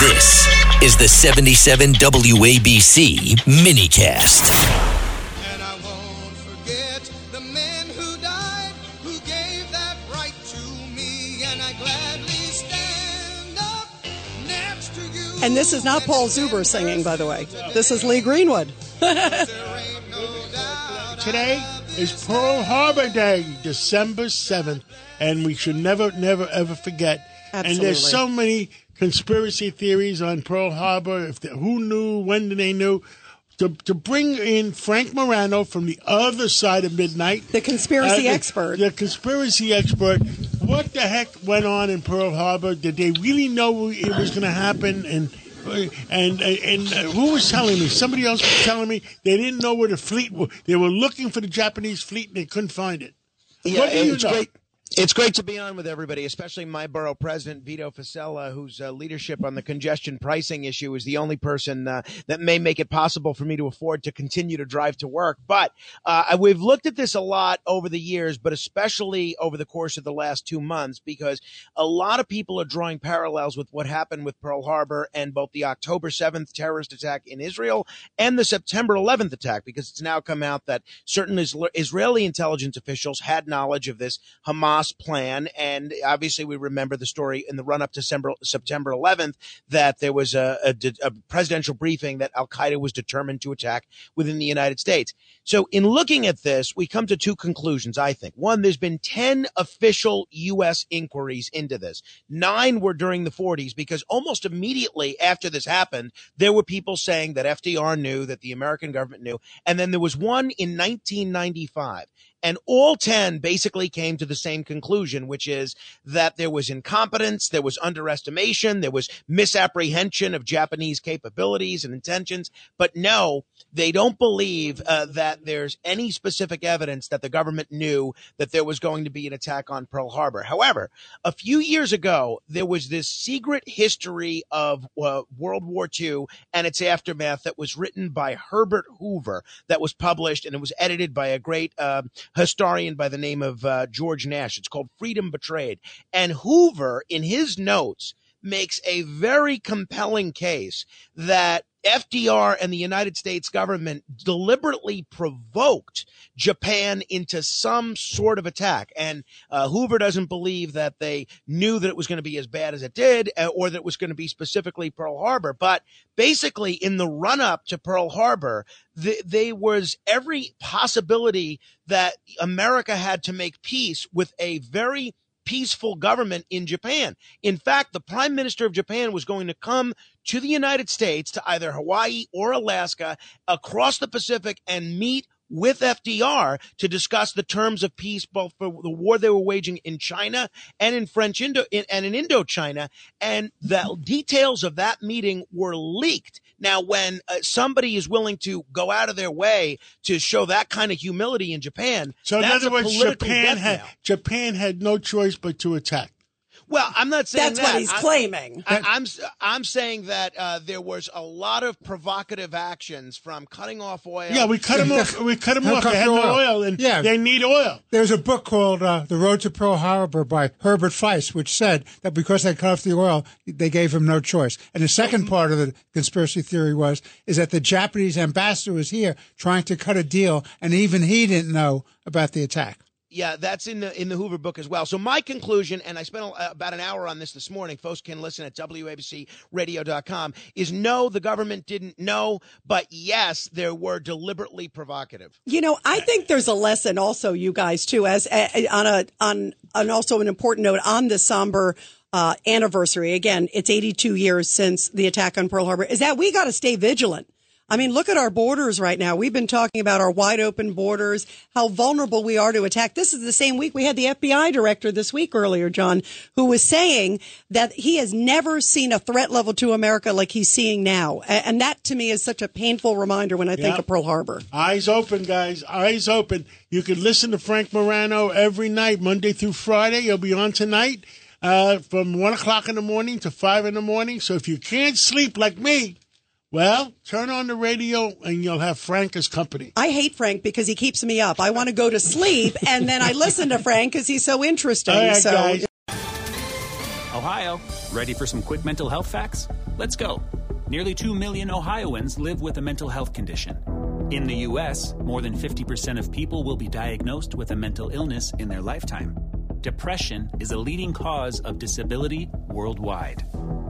This is the 77 WABC minicast. And I won't forget the men who died, who gave that right to me, and I gladly stand up next to you. And this is not Paul Zuber singing, by the way. This is Lee Greenwood. There ain't no doubt Today is Pearl Harbor Day, December 7th, and we should never, never, ever forget. And there's so many conspiracy theories on Pearl Harbor. If they, who knew? When did they knew? To, to bring in Frank Morano from the other side of midnight, The conspiracy Uh, the- expert. the conspiracy expert. What the heck went on in Pearl Harbor? Did they really know it was going to happen? And and and uh, who was telling me? Somebody else was telling me they didn't know where the fleet. was. They were looking for the Japanese fleet and they couldn't find it. Yeah, what do you it's know? great. It's great to be on with everybody, especially my borough president Vito Fossella, whose uh, leadership on the congestion pricing issue is the only person uh, that may make it possible for me to afford to continue to drive to work. But uh, we've looked at this a lot over the years, but especially over the course of the last two months, because a lot of people are drawing parallels with what happened with Pearl Harbor and both the October 7th terrorist attack in Israel and the September 11th attack, because it's now come out that certain Israeli intelligence officials had knowledge of this Hamas plan. And obviously, we remember the story in the run up to September, September 11th that there was a, a, a presidential briefing that Al Qaeda was determined to attack within the United States. So, in looking at this, we come to two conclusions, I think. One, there's been 10 official U.S. inquiries into this. Nine were during the 40s because almost immediately after this happened, there were people saying that FDR knew, that the American government knew. And then there was one in 1995. And all 10 basically came to the same conclusion, which is that there was incompetence, there was underestimation, there was misapprehension of Japanese capabilities and intentions. But no, they don't believe uh, that there's any specific evidence that the government knew that there was going to be an attack on Pearl Harbor. However, a few years ago, there was this secret history of uh, World War II and its aftermath that was written by Herbert Hoover that was published and it was edited by a great uh, historian by the name of uh, George Nash. It's called Freedom Betrayed. And Hoover, in his notes, makes a very compelling case that FDR and the United States government deliberately provoked Japan into some sort of attack. And uh, Hoover doesn't believe that they knew that it was going to be as bad as it did uh, or that it was going to be specifically Pearl Harbor. But basically, in the run up to Pearl Harbor, th- there was every possibility that America had to make peace with a very peaceful government in Japan. In fact, the prime minister of Japan was going to come to the United States to either Hawaii or Alaska across the Pacific and meet with FDR to discuss the terms of peace, both for the war they were waging in China and in French Indo in, and in Indochina. And the details of that meeting were leaked. Now, when uh, somebody is willing to go out of their way to show that kind of humility in Japan, So in other words, Japan had knell. Japan had no choice but to attack. Well, I'm not saying That's that. what he's I- claiming. I, I'm s- I'm saying that uh, there was a lot of provocative actions from cutting off oil. Yeah, we cut them off. We cut them Cut off. They had the no oil. oil, and Yeah. they need oil. There's a book called uh, The Road to Pearl Harbor by Herbert Feis, which said that because they cut off the oil, they gave him no choice. And the second part of the conspiracy theory was is that the Japanese ambassador was here trying to cut a deal, and even he didn't know about the attack. Yeah, that's in the in the Hoover book as well. So my conclusion, and I spent a- about an hour on this this morning. Folks can listen at wabcradio.com. Is no, the government didn't know, but yes, there were deliberately provocative. You know, I think there's a lesson also, you guys, too, as on a on and also an important note on this somber uh, anniversary. Again, it's 82 years since the attack on Pearl Harbor. Is that we got to stay vigilant. I mean, look at our borders right now. We've been talking about our wide open borders, how vulnerable we are to attack. This is the same week we had the FBI director this week earlier, John, who was saying that he has never seen a threat level to America like he's seeing now. And that to me is such a painful reminder when I think Yep. of Pearl Harbor. Eyes open, guys. Eyes open. You can listen to Frank Morano every night, Monday through Friday. He'll be on tonight uh, from 1 o'clock in the morning to 5 in the morning. So if you can't sleep like me, well, turn on the radio and you'll have Frank as company. I hate Frank because he keeps me up. I want to go to sleep and then I listen to Frank because he's so interesting. All right, so guys. Ohio, ready for some quick mental health facts? Let's go. Nearly 2 million Ohioans live with a mental health condition. In the U.S., more than 50% of people will be diagnosed with a mental illness in their lifetime. Depression is a leading cause of disability worldwide.